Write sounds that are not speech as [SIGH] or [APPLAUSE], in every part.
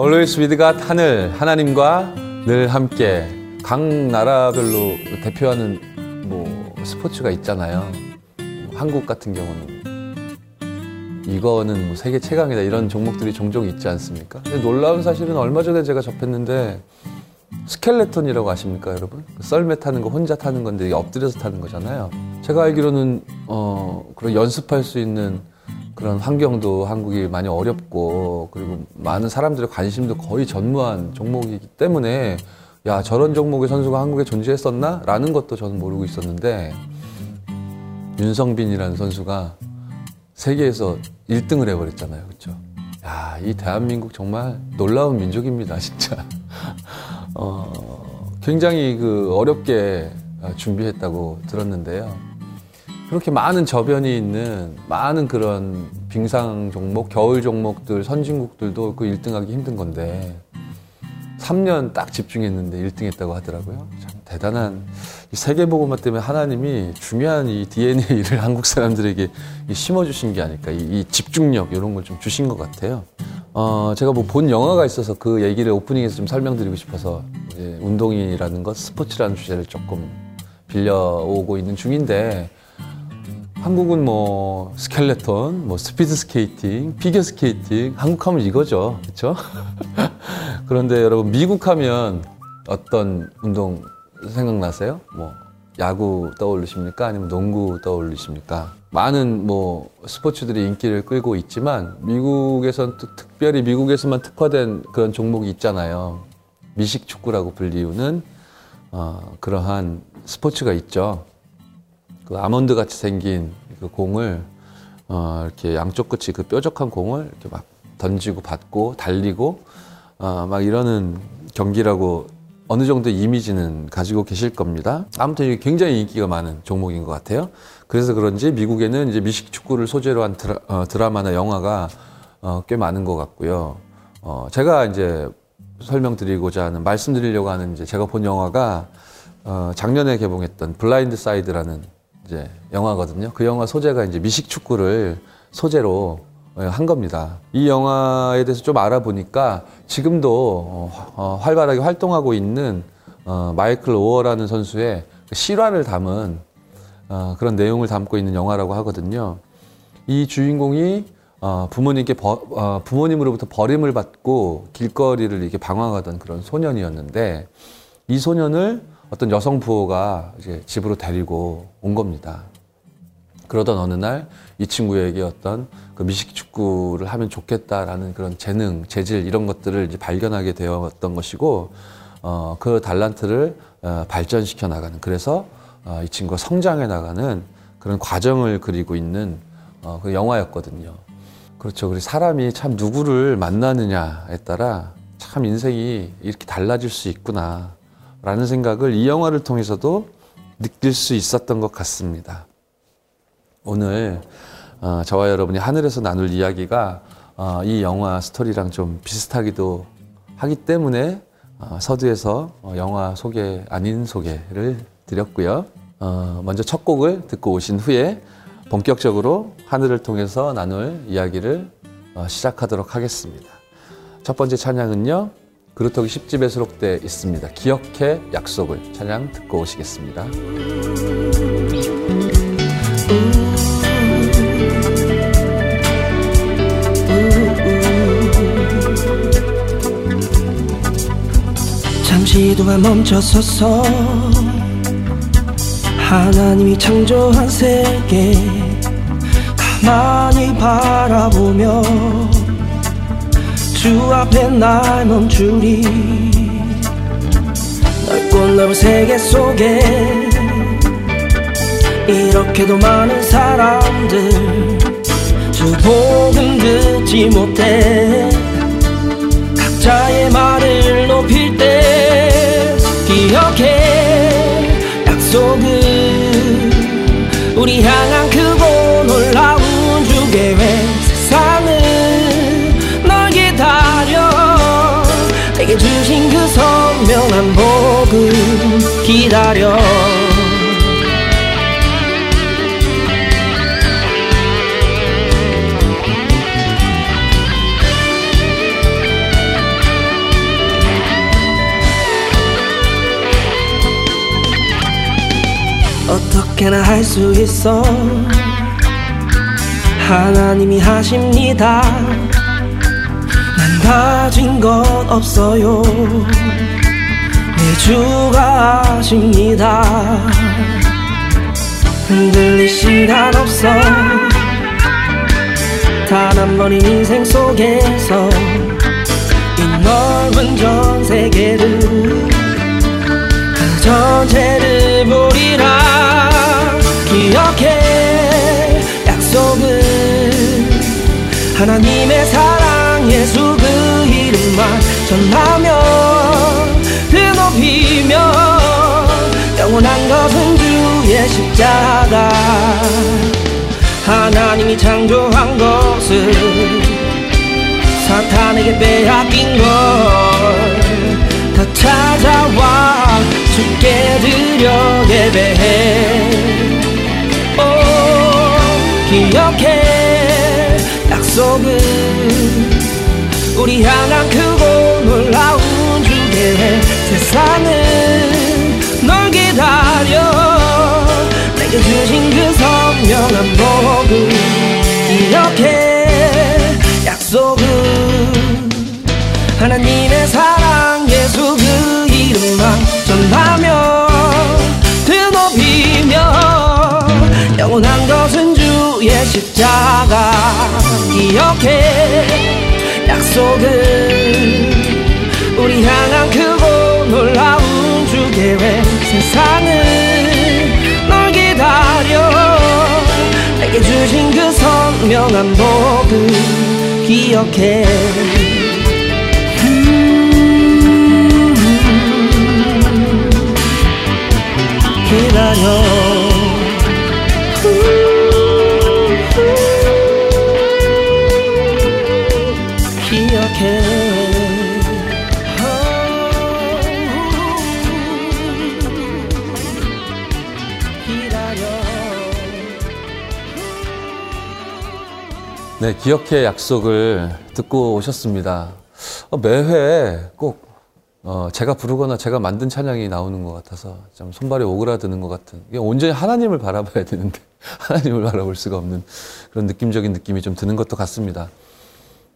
Always with God 하늘 하나님과 늘 함께 각 나라별로 대표하는 뭐 스포츠가 있잖아요. 한국 같은 경우는 이거는 뭐 세계 최강이다 이런 종목들이 종종 있지 않습니까? 근데 놀라운 사실은 얼마 전에 제가 접했는데 스켈레톤이라고 아십니까, 여러분? 그 썰매 타는 거 혼자 타는 건데 엎드려서 타는 거잖아요. 제가 알기로는 어 그런 연습할 수 있는 그런 환경도 한국이 많이 어렵고 그리고 많은 사람들의 관심도 거의 전무한 종목이기 때문에 야 저런 종목의 선수가 한국에 존재했었나? 라는 것도 저는 모르고 있었는데 윤성빈이라는 선수가 세계에서 1등을 해버렸잖아요. 그렇죠? 야, 이 대한민국 정말 놀라운 민족입니다, 진짜. [LAUGHS] 어, 굉장히 그 어렵게 준비했다고 들었는데요. 그렇게 많은 저변이 있는 많은 그런 빙상 종목, 겨울 종목들, 선진국들도 그 1등하기 힘든 건데 3년 딱 집중했는데 1등 했다고 하더라고요. 참 대단한 세계보고마 때문에 하나님이 중요한 이 DNA를 [LAUGHS] 한국 사람들에게 심어주신 게 아닐까. 이, 이 집중력 이런 걸 좀 주신 것 같아요. 어, 제가 뭐 본 영화가 있어서 그 얘기를 오프닝에서 좀 설명드리고 싶어서 운동이라는 것, 스포츠라는 주제를 조금 빌려오고 있는 중인데 한국은 뭐 스켈레톤, 뭐 스피드 스케이팅, 피겨 스케이팅, 한국 하면 이거죠. 그렇죠? [LAUGHS] 그런데 여러분 미국 하면 어떤 운동 생각나세요? 뭐 야구 떠올리십니까? 아니면 농구 떠올리십니까? 많은 뭐 스포츠들이 인기를 끌고 있지만 미국에선 특별히 미국에서만 특화된 그런 종목이 있잖아요. 미식 축구라고 불리우는 어, 그러한 스포츠가 있죠. 그 아몬드 같이 생긴 그 공을 어, 이렇게 양쪽 끝이 그 뾰족한 공을 이렇게 막 던지고 받고 달리고 어, 막 이러는 경기라고 어느 정도 이미지는 가지고 계실 겁니다. 아무튼 이게 굉장히 인기가 많은 종목인 것 같아요. 그래서 그런지 미국에는 이제 미식 축구를 소재로 한 드라, 어, 드라마나 영화가 어, 꽤 많은 것 같고요. 어, 제가 이제 설명드리고자 하는 말씀드리려고 하는 이제 제가 본 영화가 어, 작년에 개봉했던 블라인드 사이드라는 이제 영화거든요. 그 영화 소재가 이제 미식 축구를 소재로 어, 한 겁니다. 이 영화에 대해서 좀 알아보니까 지금도 어, 어, 활발하게 활동하고 있는 마이클 오어라는 선수의 그 실화를 담은 그런 내용을 담고 있는 영화라고 하거든요. 이 주인공이 부모님께 버, 부모님으로부터 버림을 받고 길거리를 이렇게 방황하던 그런 소년이었는데 이 소년을 어떤 여성 부호가 이제 집으로 데리고 온 겁니다. 그러던 어느 날 이 친구에게 어떤 그 미식 축구를 하면 좋겠다라는 그런 재능, 재질 이런 것들을 이제 발견하게 되었던 것이고 어, 그 달란트를 어, 발전시켜 나가는 그래서 어, 이 친구가 성장해 나가는 그런 과정을 그리고 있는 어, 그 영화였거든요. 그렇죠. 우리 사람이 참 누구를 만나느냐에 따라 참 인생이 이렇게 달라질 수 있구나. 라는 생각을 이 영화를 통해서도 느낄 수 있었던 것 같습니다. 오늘 어, 저와 여러분이 하늘에서 나눌 이야기가 어, 이 영화 스토리랑 좀 비슷하기도 하기 때문에 어, 서두에서 어, 영화 소개 아닌 소개를 드렸고요. 어, 먼저 첫 곡을 듣고 오신 후에 본격적으로 하늘을 통해서 나눌 이야기를 어, 시작하도록 하겠습니다. 첫 번째 찬양은요. 그루터기 10집에 수록되어 있습니다. 기억해 약속을 찬양 듣고 오시겠습니다. 잠시 동안 멈춰서서 하나님이 창조한 세계 가만히 바라보며 주 앞에 날 멈추리 넓고 넓은 세계 속에 이렇게도 많은 사람들 주 복음 듣지 못해. 각자의 말을 높일 때 기억해. 약속은 우리 향한 크고 놀라운 주 계획 선명한 복을 기다려. 어떻게나 할 수 있어. 하나님이 하십니다. 난 가진 건 없어요. 내 주가 하십니다. 흔들릴 시간 없어. 단 한 번의 인생 속에서 이 넓은 전 세계를 그 전체를 보리라. 기억해. 약속은 하나님의 사랑 예수 그 이름만 전하며 드 높이며 영원한 것은 주의 십자가. 하나님이 창조한 것을 사탄에게 빼앗긴 걸 다 찾아와 주께 드려 예배해. 오 기억해. 약속은 우리 향한 크고 놀라운 세상은 널 기다려. 내게 주신 그 선명한 복을 기억해 약속은 하나님의 사랑 예수 그 이름만 전하며 드높이며 영원한 것은 주의 십자가. 기억해 약속은 우리 향한 크고 놀라운 주 계획. 세상은 널 기다려. 내게 주신 그 선명한 복을 기억해. 기다려 네, 기억해 약속을 듣고 오셨습니다. 어, 매회 꼭 어, 제가 부르거나 제가 만든 찬양이 나오는 것 같아서 좀 손발이 오그라드는 것 같은 온전히 하나님을 바라봐야 되는데 [LAUGHS] 하나님을 바라볼 수가 없는 그런 느낌적인 느낌이 좀 드는 것도 같습니다.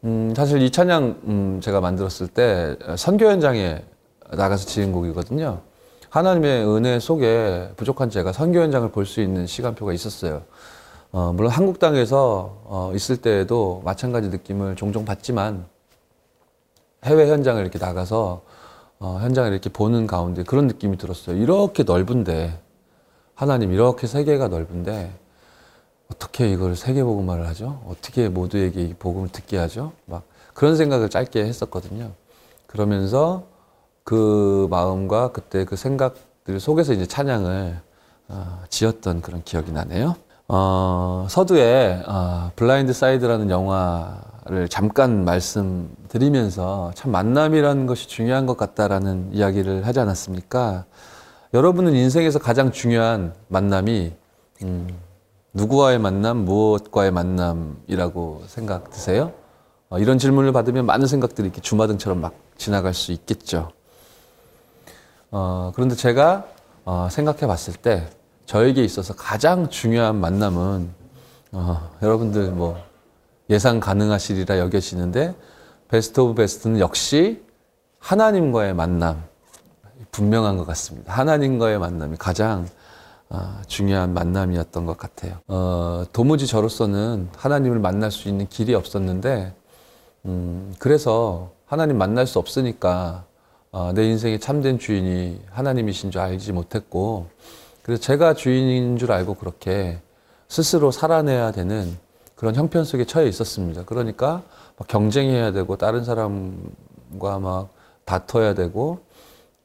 음, 사실 이 찬양 음, 제가 만들었을 때 선교 현장에 나가서 지은 곡이거든요. 하나님의 은혜 속에 부족한 제가 선교 현장을 볼 수 있는 시간표가 있었어요. 어, 물론 한국 땅에서 어, 있을 때에도 마찬가지 느낌을 종종 받지만 해외 현장을 이렇게 나가서 어, 현장을 이렇게 보는 가운데 그런 느낌이 들었어요. 이렇게 넓은데 하나님 이렇게 세계가 넓은데 어떻게 이걸 세계 복음화를 하죠? 어떻게 모두에게 이 복음을 듣게 하죠? 막 그런 생각을 짧게 했었거든요. 그러면서 그 마음과 그때 그 생각들 속에서 이제 찬양을 어, 지었던 그런 기억이 나네요. 어, 서두에 어, 블라인드 사이드라는 영화를 잠깐 말씀드리면서 참 만남이라는 것이 중요한 것 같다라는 이야기를 하지 않았습니까? 여러분은 인생에서 가장 중요한 만남이 음, 누구와의 만남, 무엇과의 만남이라고 생각 드세요? 어, 이런 질문을 받으면 많은 생각들이 이렇게 주마등처럼 막 지나갈 수 있겠죠. 어, 그런데 제가 어, 생각해 봤을 때 저에게 있어서 가장 중요한 만남은 어, 여러분들 뭐 예상 가능하시리라 여겨지는데 best of best는 역시 하나님과의 만남 분명한 것 같습니다. 하나님과의 만남이 가장 어, 중요한 만남이었던 것 같아요. 어, 도무지 저로서는 하나님을 만날 수 있는 길이 없었는데 음, 그래서 하나님 만날 수 없으니까 어, 내 인생의 참된 주인이 하나님이신 줄 알지 못했고 그래서 제가 주인인 줄 알고 그렇게 스스로 살아내야 되는 그런 형편 속에 처해 있었습니다. 그러니까 막 경쟁해야 되고 다른 사람과 막 다퉈야 되고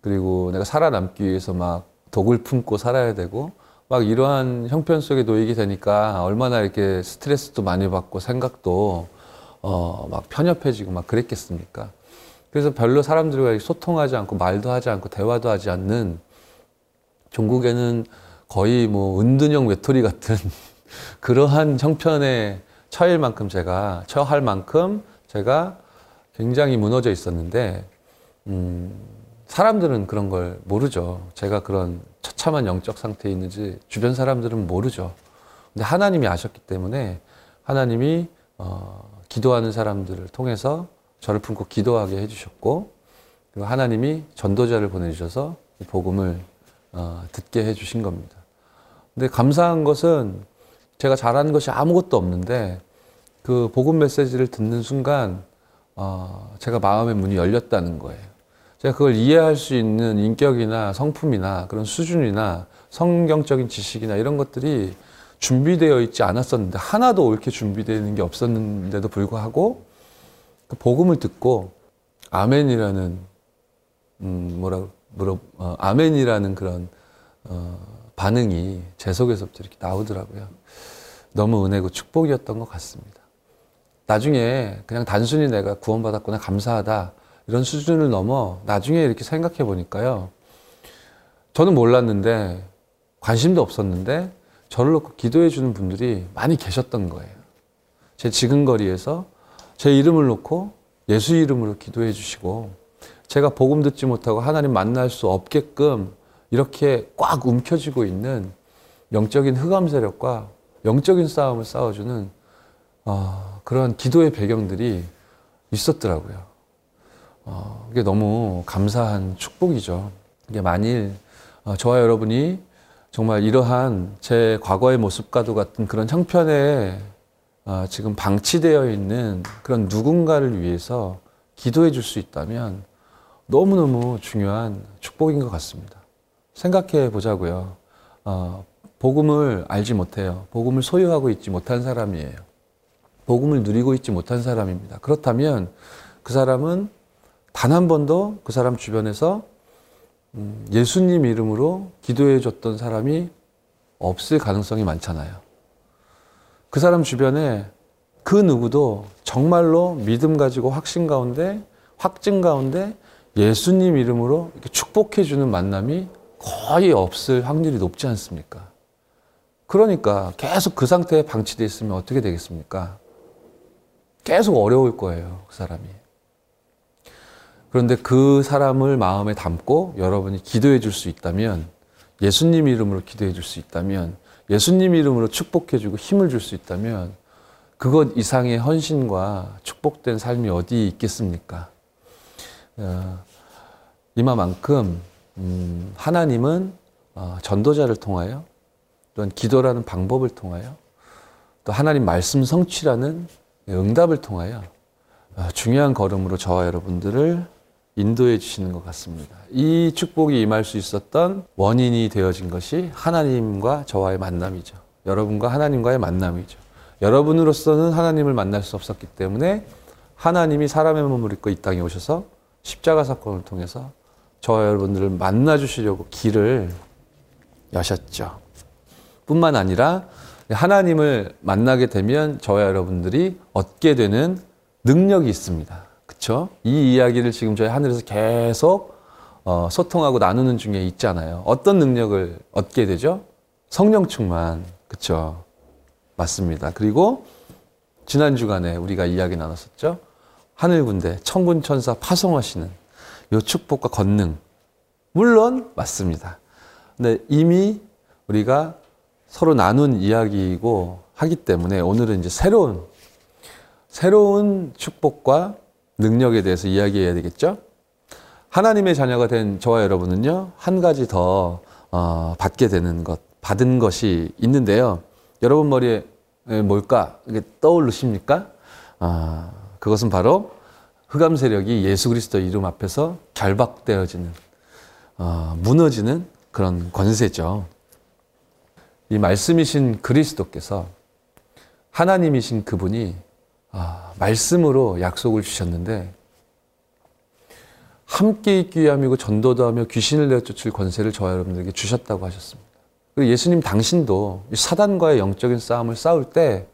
그리고 내가 살아남기 위해서 막 독을 품고 살아야 되고 막 이러한 형편 속에 놓이게 되니까 얼마나 이렇게 스트레스도 많이 받고 생각도 어 막 편협해지고 막 그랬겠습니까? 그래서 별로 사람들과 소통하지 않고 말도 하지 않고 대화도 하지 않는 종국에는 거의 뭐 은둔형 외톨이 같은 [LAUGHS] 그러한 형편에 처할 만큼 제가 처할 만큼 제가 굉장히 무너져 있었는데 음, 사람들은 그런 걸 모르죠. 제가 그런 처참한 영적 상태에 있는지 주변 사람들은 모르죠. 근데 하나님이 아셨기 때문에 하나님이 어, 기도하는 사람들을 통해서 저를 품고 기도하게 해주셨고 그리고 하나님이 전도자를 보내주셔서 복음을 어, 듣게 해주신 겁니다. 근데 감사한 것은 제가 잘하는 것이 아무것도 없는데 그 복음 메시지를 듣는 순간 어, 제가 마음의 문이 열렸다는 거예요. 제가 그걸 이해할 수 있는 인격이나 성품이나 그런 수준이나 성경적인 지식이나 이런 것들이 준비되어 있지 않았었는데 하나도 옳게 준비되는 게 없었는데도 불구하고 그 복음을 듣고 아멘이라는 음 뭐라 뭐라 어, 아멘이라는 그런 어, 반응이 제 속에서부터 이렇게 나오더라고요. 너무 은혜고 축복이었던 것 같습니다. 나중에 그냥 단순히 내가 구원받았구나 감사하다 이런 수준을 넘어 나중에 이렇게 생각해 보니까요. 저는 몰랐는데 관심도 없었는데 저를 놓고 기도해 주는 분들이 많이 계셨던 거예요. 제 지근거리에서 제 이름을 놓고 예수 이름으로 기도해 주시고 제가 복음 듣지 못하고 하나님 만날 수 없게끔 이렇게 꽉 움켜쥐고 있는 영적인 흑암 세력과 영적인 싸움을 싸워주는 어, 그런 기도의 배경들이 있었더라고요. 어, 이게 너무 감사한 축복이죠. 이게 만일 어, 저와 여러분이 정말 이러한 제 과거의 모습과도 같은 그런 형편에 어, 지금 방치되어 있는 그런 누군가를 위해서 기도해 줄 수 있다면 너무너무 중요한 축복인 것 같습니다. 생각해 보자고요. 어, 복음을 알지 못해요. 복음을 소유하고 있지 못한 사람이에요. 복음을 누리고 있지 못한 사람입니다. 그렇다면 그 사람은 단 한 번도 그 사람 주변에서 음, 예수님 이름으로 기도해 줬던 사람이 없을 가능성이 많잖아요. 그 사람 주변에 그 누구도 정말로 믿음 가지고 확신 가운데, 확증 가운데 예수님 이름으로 축복해 주는 만남이 거의 없을 확률이 높지 않습니까? 그러니까 계속 그 상태에 방치되어 있으면 어떻게 되겠습니까? 계속 어려울 거예요, 그 사람이. 그런데 그 사람을 마음에 담고 여러분이 기도해 줄 수 있다면, 예수님 이름으로 기도해 줄 수 있다면, 예수님 이름으로 축복해 주고 힘을 줄 수 있다면, 그것 이상의 헌신과 축복된 삶이 어디 있겠습니까? 어, 이마만큼, 음, 하나님은 어, 전도자를 통하여, 또한 기도라는 방법을 통하여, 또 하나님 말씀 성취라는 응답을 통하여 어, 중요한 걸음으로 저와 여러분들을 인도해 주시는 것 같습니다. 이 축복이 임할 수 있었던 원인이 되어진 것이 하나님과 저와의 만남이죠. 여러분과 하나님과의 만남이죠. 여러분으로서는 하나님을 만날 수 없었기 때문에 하나님이 사람의 몸을 입고 이 땅에 오셔서 십자가 사건을 통해서 저와 여러분들을 만나 주시려고 길을 여셨죠. 뿐만 아니라 하나님을 만나게 되면 저와 여러분들이 얻게 되는 능력이 있습니다. 그렇죠? 이 이야기를 지금 저희 하늘에서 계속 어, 소통하고 나누는 중에 있잖아요. 어떤 능력을 얻게 되죠? 성령 충만. 그렇죠? 맞습니다. 그리고 지난 주간에 우리가 이야기 나눴었죠. 하늘 군대, 천군 천사 파송하시는 요 축복과 권능. 물론 맞습니다. 근데 이미 우리가 서로 나눈 이야기이고 하기 때문에 오늘은 이제 새로운 새로운 축복과 능력에 대해서 이야기해야 되겠죠? 하나님의 자녀가 된 저와 여러분은요, 한 가지 더, 어, 받게 되는 것, 받은 것이 있는데요. 여러분 머리에 뭘까? 이게 떠오르십니까? 아, 그것은 바로 흑암 세력이 예수 그리스도 이름 앞에서 결박되어지는, 어, 무너지는 그런 권세죠. 이 말씀이신 그리스도께서 하나님이신 그분이 아, 말씀으로 약속을 주셨는데 함께 있기 위함이고 전도도 하며 귀신을 내쫓을 권세를 저와 여러분들에게 주셨다고 하셨습니다. 그리고 예수님 당신도 사단과의 영적인 싸움을 싸울 때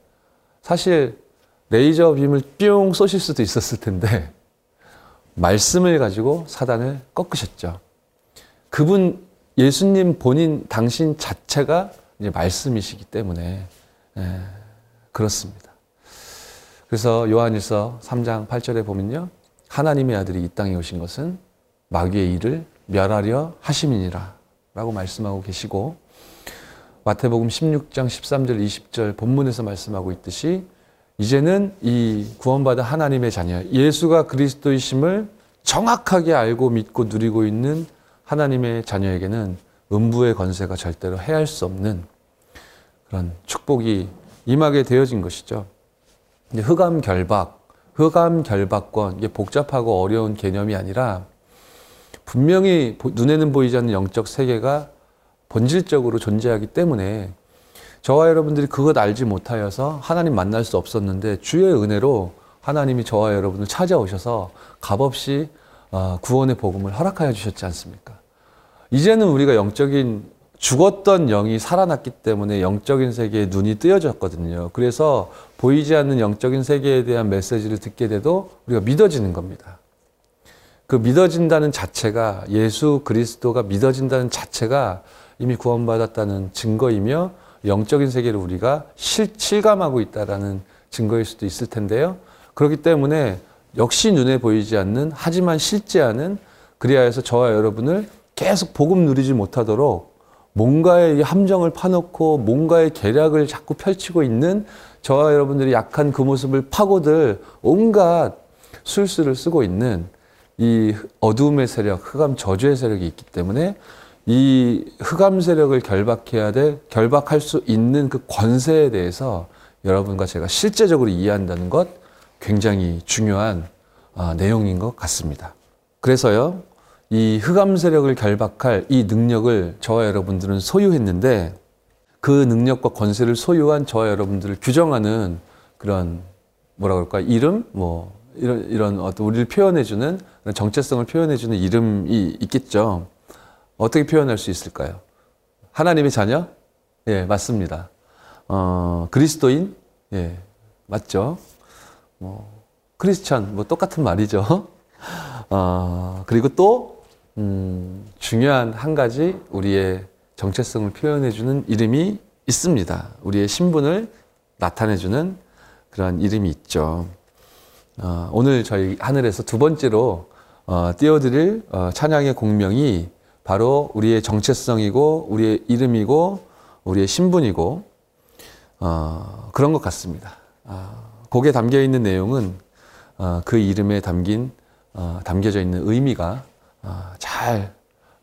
사실 레이저 빔을 뿅 쏘실 수도 있었을 텐데 말씀을 가지고 사단을 꺾으셨죠. 그분 예수님 본인 당신 자체가 이제 말씀이시기 때문에 예, 그렇습니다. 그래서 요한일서 3장 8절에 보면요. 하나님의 아들이 이 땅에 오신 것은 마귀의 일을 멸하려 하심이니라 라고 말씀하고 계시고 마태복음 16장 13절 20절 본문에서 말씀하고 있듯이 이제는 이 구원받은 하나님의 자녀 예수가 그리스도이심을 정확하게 알고 믿고 누리고 있는 하나님의 자녀에게는 음부의 건세가 절대로 해할 수 없는 그런 축복이 임하게 되어진 것이죠. 흑암 결박, 흑암 결박권 이게 복잡하고 어려운 개념이 아니라 분명히 눈에는 보이지 않는 영적 세계가 본질적으로 존재하기 때문에 저와 여러분들이 그것 알지 못하여서 하나님 만날 수 없었는데 주의 은혜로 하나님이 저와 여러분을 찾아오셔서 값없이 어, 구원의 복음을 허락하여 주셨지 않습니까? 이제는 우리가 영적인 죽었던 영이 살아났기 때문에 영적인 세계에 눈이 뜨여졌거든요. 그래서 보이지 않는 영적인 세계에 대한 메시지를 듣게 돼도 우리가 믿어지는 겁니다. 그 믿어진다는 자체가 예수 그리스도가 믿어진다는 자체가 이미 구원받았다는 증거이며 영적인 세계를 우리가 실, 실감하고 있다라는 증거일 수도 있을 텐데요. 그렇기 때문에 역시 눈에 보이지 않는 하지만 실제 하는 그리하여서 저와 여러분을 계속 복음 누리지 못하도록 뭔가의 함정을 파놓고 뭔가의 계략을 자꾸 펼치고 있는 저와 여러분들이 약한 그 모습을 파고들 온갖 술수를 쓰고 있는 이 어두움의 세력, 흑암 저주의 세력이 있기 때문에 이 흑암 세력을 결박해야 돼, 결박할 수 있는 그 권세에 대해서 여러분과 제가 실제적으로 이해한다는 것 굉장히 중요한 아, 내용인 것 같습니다. 그래서요, 이 흑암 세력을 결박할 이 능력을 저와 여러분들은 소유했는데 그 능력과 권세를 소유한 저와 여러분들을 규정하는 그런 뭐라 그럴까 이름 뭐 이런 이런 어떤 우리를 표현해주는 정체성을 표현해주는 이름이 있겠죠. 어떻게 표현할 수 있을까요? 하나님의 자녀? 예, 맞습니다. 어, 그리스도인? 예, 맞죠. 뭐, 크리스천, 뭐, 똑같은 말이죠. [LAUGHS] 어, 그리고 또, 음, 중요한 한 가지 우리의 정체성을 표현해주는 이름이 있습니다. 우리의 신분을 나타내주는 그런 이름이 있죠. 어, 오늘 저희 하늘에서 두 번째로 어, 띄워드릴 어, 찬양의 공명이 바로 우리의 정체성이고 우리의 이름이고 우리의 신분이고 어, 그런 것 같습니다. 어, 곡에 담겨 있는 내용은 어, 그 이름에 담긴 어, 담겨져 있는 의미가 어, 잘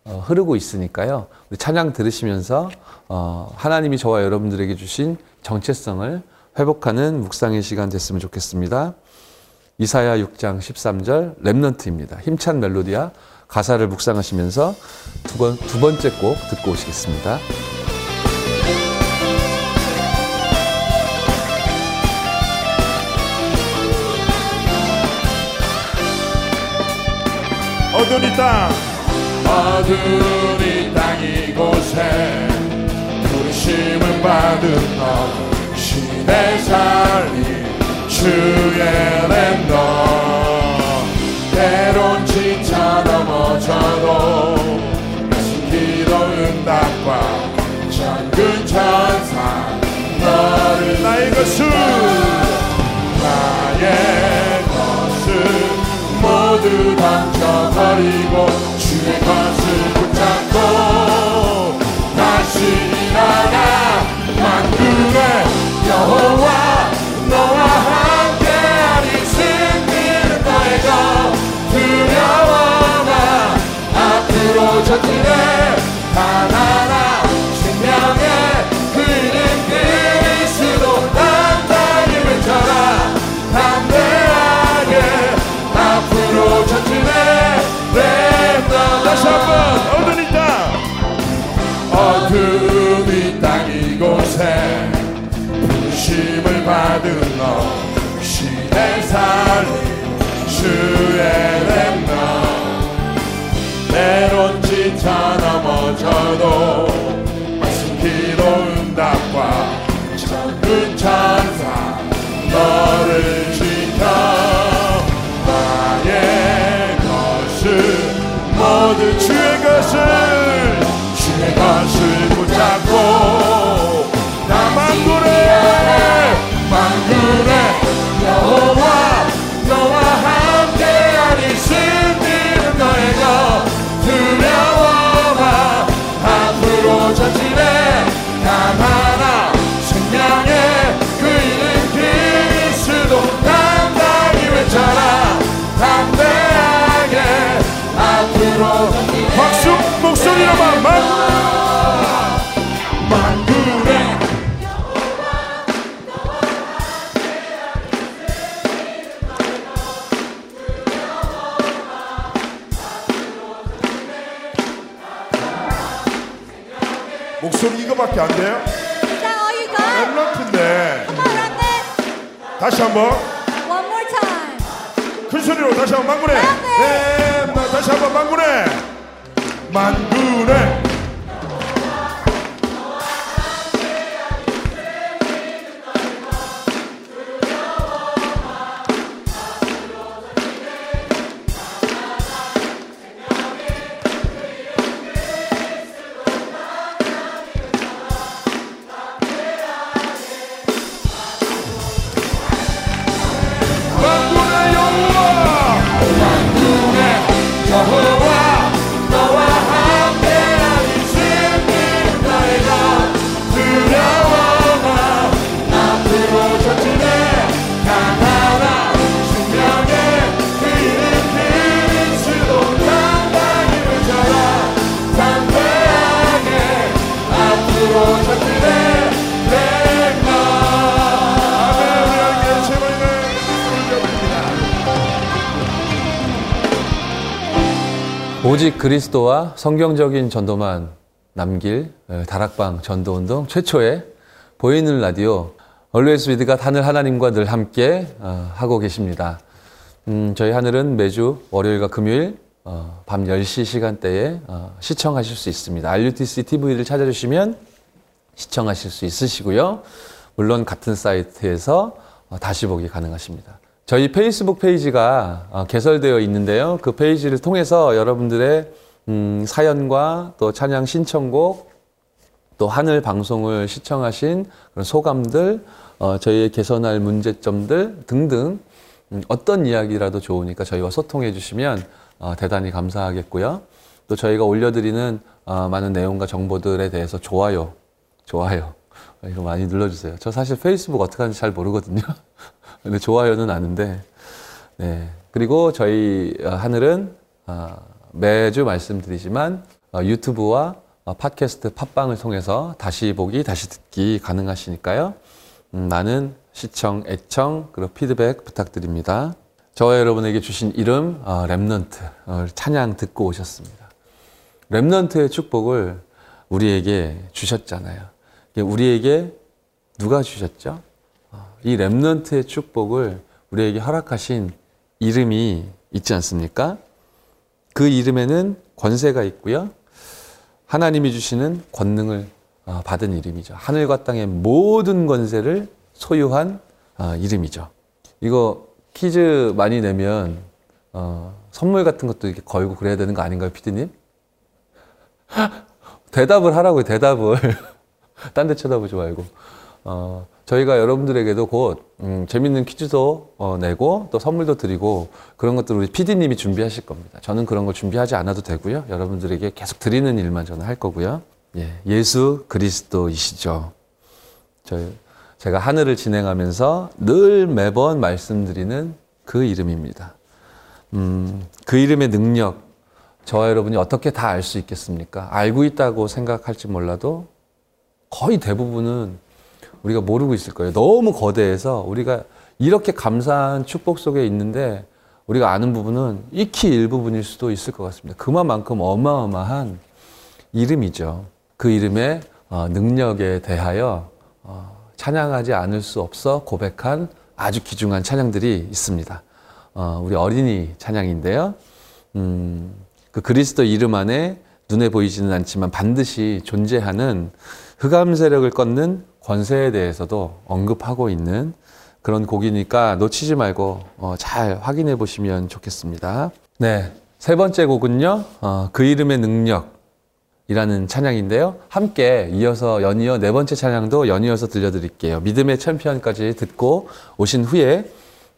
어, 흐르고 있으니까요. 찬양 들으시면서 어, 하나님이 저와 여러분들에게 주신 정체성을 회복하는 묵상의 시간 됐으면 좋겠습니다. 이사야 6장 13절 랩넌트입니다. 힘찬 멜로디야 가사를 묵상하시면서 두, 번, 두 번째 곡 듣고 오시겠습니다. 어두운 이 땅, 어두운 이땅 이곳에 부르심을 받은 너 신의 살리 주의 랜더 넘어져도 신기도 응답과 전근 천사 너를 나의 것을 나의 것을 모두 던져버리고 주의 것을 붙잡고 다시 일어나 만군의 여호와 1초밖에 안 돼요? 엠런트인데. 아, 다시 한번. 큰 소리로 다시 한번 망구네 네, 다시 한번 망구네 망구네 오직 그리스도와 성경적인 전도만 남길 에, 다락방 전도운동 최초의 보이는 라디오 얼웨이스 위드가 하늘 하나님과 늘 함께 어, 하고 계십니다. 음, 저희 하늘은 매주 월요일과 금요일 어, 밤 10시 시간대에 어, 시청하실 수 있습니다. RUTC TV를 찾아주시면 시청하실 수 있으시고요. 물론 같은 사이트에서 어, 다시 보기 가능하십니다. 저희 페이스북 페이지가 어, 개설되어 있는데요. 그 페이지를 통해서 여러분들의 음, 사연과 또 찬양 신청곡 또 하늘 방송을 시청하신 그런 소감들, 어, 저희의 개선할 문제점들 등등 음, 어떤 이야기라도 좋으니까 저희와 소통해 주시면 어, 대단히 감사하겠고요. 또 저희가 올려드리는 어, 많은 내용과 정보들에 대해서 좋아요, 좋아요 이거 많이 눌러주세요. 저 사실 페이스북 어떻게 하는지 잘 모르거든요. [LAUGHS] 근데 좋아요는 아는데 네. 그리고 저희 어, 하늘은 어, 매주 말씀드리지만 어, 유튜브와 어, 팟캐스트 팟빵을 통해서 다시 보기, 다시 듣기 가능하시니까요. 음, 많은 시청, 애청, 그리고 피드백 부탁드립니다. 저와 여러분에게 주신 이름 어, Remnant 어, 찬양 듣고 오셨습니다. 랩넌트의 축복을 우리에게 주셨잖아요. 이게 우리에게 누가 주셨죠? 어, 이 랩넌트의 축복을 우리에게 허락하신 이름이 있지 않습니까? 그 이름에는 권세가 있고요. 하나님이 주시는 권능을 어, 받은 이름이죠. 하늘과 땅의 모든 권세를 소유한 어, 이름이죠. 이거 퀴즈 많이 내면 어, 선물 같은 것도 이렇게 걸고 그래야 되는 거 아닌가요, 피디님? [LAUGHS] 대답을 하라고요, 대답을. [LAUGHS] [LAUGHS] 딴 데 쳐다보지 말고. 어, 저희가 여러분들에게도 곧 음, 재밌는 퀴즈도 어, 내고 또 선물도 드리고 그런 것들 우리 PD님이 준비하실 겁니다. 저는 그런 거 준비하지 않아도 되고요. 여러분들에게 계속 드리는 일만 저는 할 거고요. 예, 예수 그리스도이시죠. 저, 제가 하늘을 진행하면서 늘 매번 말씀드리는 그 이름입니다. 음, 그 이름의 능력, 저와 여러분이 어떻게 다 알 수 있겠습니까? 알고 있다고 생각할지 몰라도 거의 대부분은 우리가 모르고 있을 거예요. 너무 거대해서 우리가 이렇게 감사한 축복 속에 있는데 우리가 아는 부분은 익히 일부분일 수도 있을 것 같습니다. 그만큼 어마어마한 이름이죠. 그 이름의 어, 능력에 대하여 어, 찬양하지 않을 수 없어 고백한 아주 귀중한 찬양들이 있습니다. 어, 우리 어린이 찬양인데요. 음, 그 그리스도 이름 안에 눈에 보이지는 않지만 반드시 존재하는 흑암 세력을 꺾는 권세에 대해서도 언급하고 있는 그런 곡이니까 놓치지 말고 어, 잘 확인해 보시면 좋겠습니다. 네. 세 번째 곡은요, 어, 그 이름의 능력이라는 찬양인데요. 함께 이어서 연이어 네 번째 찬양도 연이어서 들려드릴게요. 믿음의 챔피언까지 듣고 오신 후에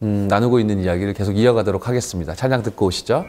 음, 나누고 있는 이야기를 계속 이어가도록 하겠습니다. 찬양 듣고 오시죠.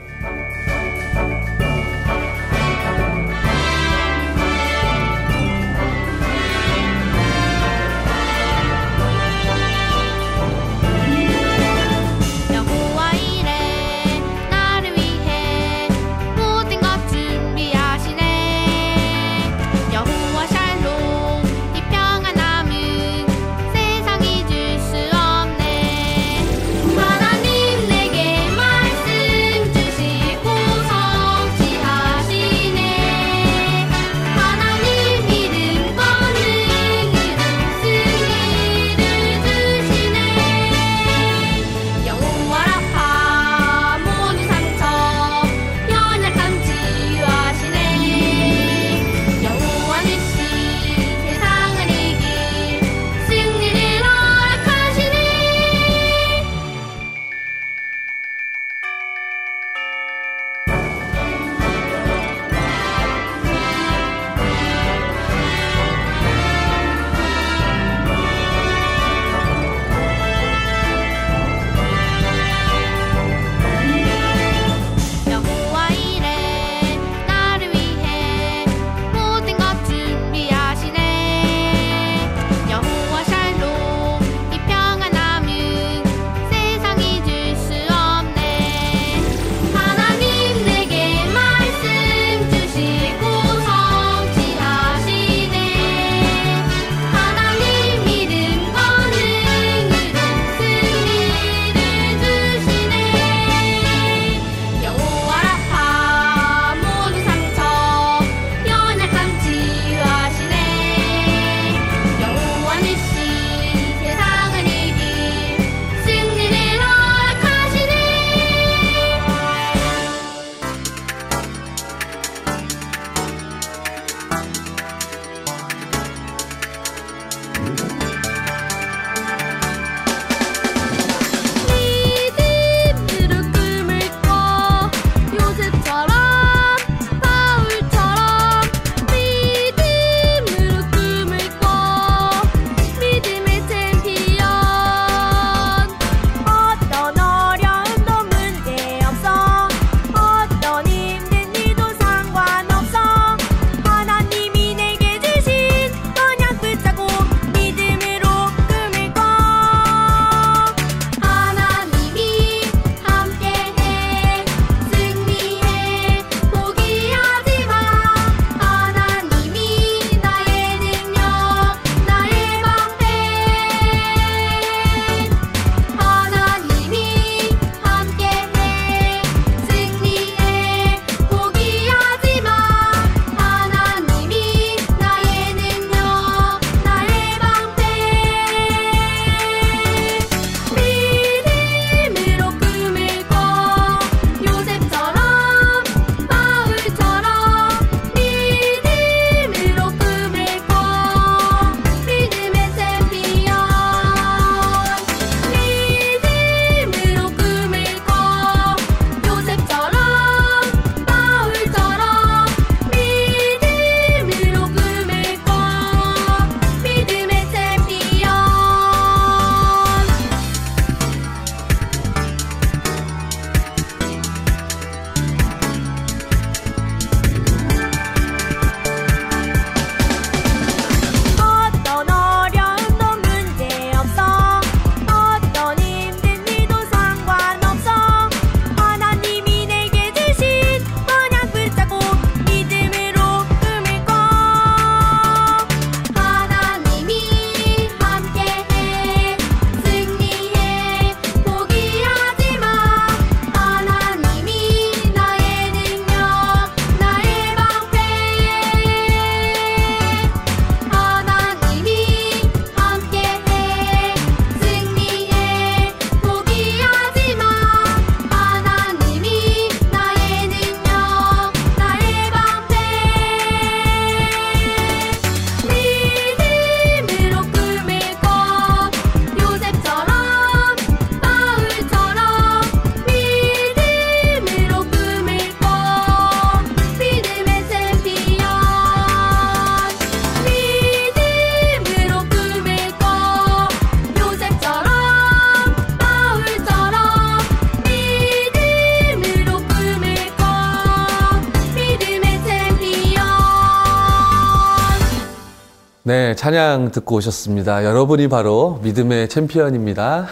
찬양 듣고 오셨습니다. 여러분이 바로 믿음의 챔피언입니다.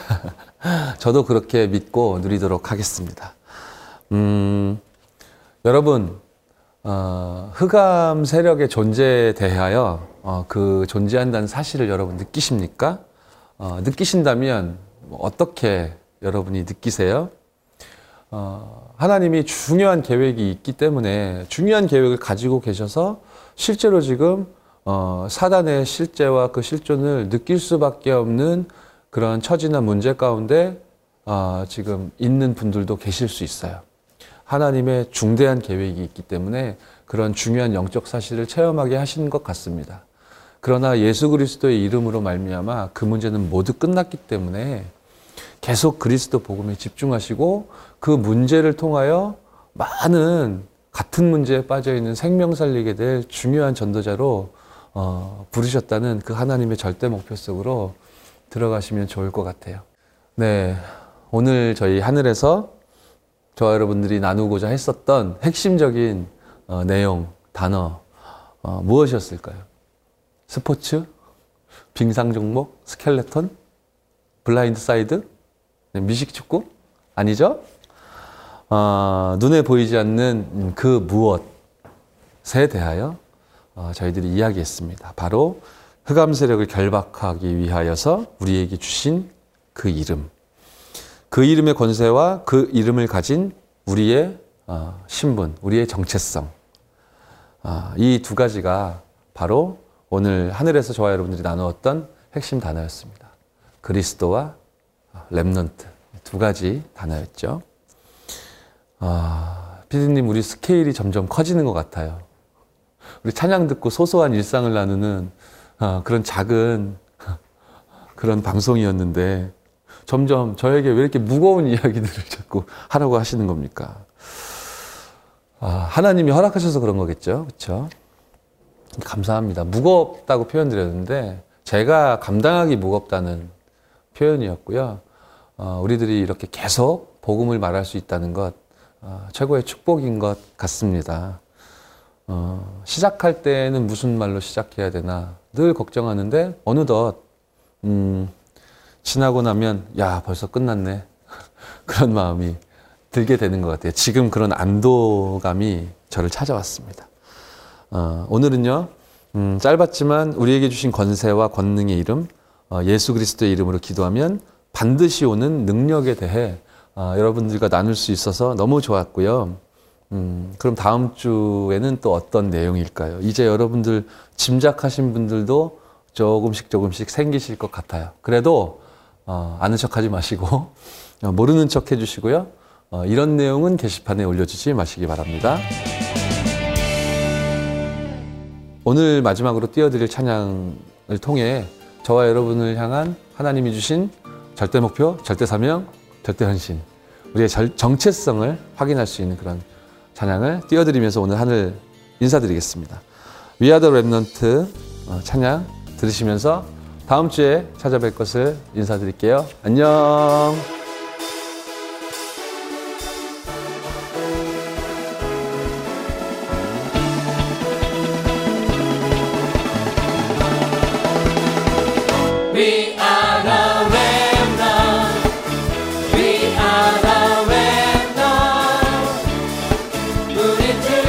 [LAUGHS] 저도 그렇게 믿고 누리도록 하겠습니다. 음, 여러분, 어, 흑암 세력의 존재에 대하여 어, 그 존재한다는 사실을 여러분 느끼십니까? 어, 느끼신다면 뭐 어떻게 여러분이 느끼세요? 어, 하나님이 중요한 계획이 있기 때문에 중요한 계획을 가지고 계셔서 실제로 지금 어, 사단의 실제와 그 실존을 느낄 수밖에 없는 그런 처지나 문제 가운데 어, 지금 있는 분들도 계실 수 있어요. 하나님의 중대한 계획이 있기 때문에 그런 중요한 영적 사실을 체험하게 하신 것 같습니다. 그러나 예수 그리스도의 이름으로 말미암아 그 문제는 모두 끝났기 때문에 계속 그리스도 복음에 집중하시고 그 문제를 통하여 많은 같은 문제에 빠져 있는 생명 살리게 될 중요한 전도자로 어, 부르셨다는 그 하나님의 절대 목표 속으로 들어가시면 좋을 것 같아요. 네. 오늘 저희 하늘에서 저와 여러분들이 나누고자 했었던 핵심적인 어, 내용, 단어, 어, 무엇이었을까요? 스포츠? 빙상 종목? 스켈레톤? 블라인드 사이드? 네, 미식 축구? 아니죠? 어, 눈에 보이지 않는 그 무엇에 대하여 어, 저희들이 이야기했습니다. 바로 흑암 세력을 결박하기 위하여서 우리에게 주신 그 이름. 그 이름의 권세와 그 이름을 가진 우리의 어, 신분, 우리의 정체성. 아, 이두 가지가 바로 오늘 하늘에서 저와 여러분들이 나누었던 핵심 단어였습니다. 그리스도와 렘넌트 두 가지 단어였죠. 아, 피디님 우리 스케일이 점점 커지는 것 같아요. 우리 찬양 듣고 소소한 일상을 나누는 아, 그런 작은 그런 방송이었는데 점점 저에게 왜 이렇게 무거운 [LAUGHS] 이야기들을 자꾸 하라고 하시는 겁니까? 아, 하나님이 허락하셔서 그런 거겠죠. 그렇죠? 감사합니다. 무겁다고 표현드렸는데 제가 감당하기 무겁다는 표현이었고요. 어, 우리들이 이렇게 계속 복음을 말할 수 있다는 것 어, 최고의 축복인 것 같습니다. 어, 시작할 때는 무슨 말로 시작해야 되나 늘 걱정하는데 어느덧 음, 지나고 나면 야 벌써 끝났네 [LAUGHS] 그런 마음이 들게 되는 것 같아요. 지금 그런 안도감이 저를 찾아왔습니다. 어, 오늘은요 음, 짧았지만 우리에게 주신 권세와 권능의 이름 어, 예수 그리스도의 이름으로 기도하면 반드시 오는 능력에 대해 어, 여러분들과 나눌 수 있어서 너무 좋았고요. 음, 그럼 다음 주에는 또 어떤 내용일까요? 이제 여러분들 짐작하신 분들도 조금씩 조금씩 생기실 것 같아요. 그래도 어, 아는 척 하지 마시고 [LAUGHS] 어, 모르는 척 해주시고요. 어, 이런 내용은 게시판에 올려주지 마시기 바랍니다. 오늘 마지막으로 띄워드릴 찬양을 통해 저와 여러분을 향한 하나님이 주신 절대 목표, 절대 사명, 절대 헌신, 우리의 절- 정체성을 확인할 수 있는 그런 찬양을 띄워드리면서 오늘 하늘 인사드리겠습니다. The remnant 어, 찬양 들으시면서 다음 주에 찾아뵐 것을 인사드릴게요. 안녕. 우리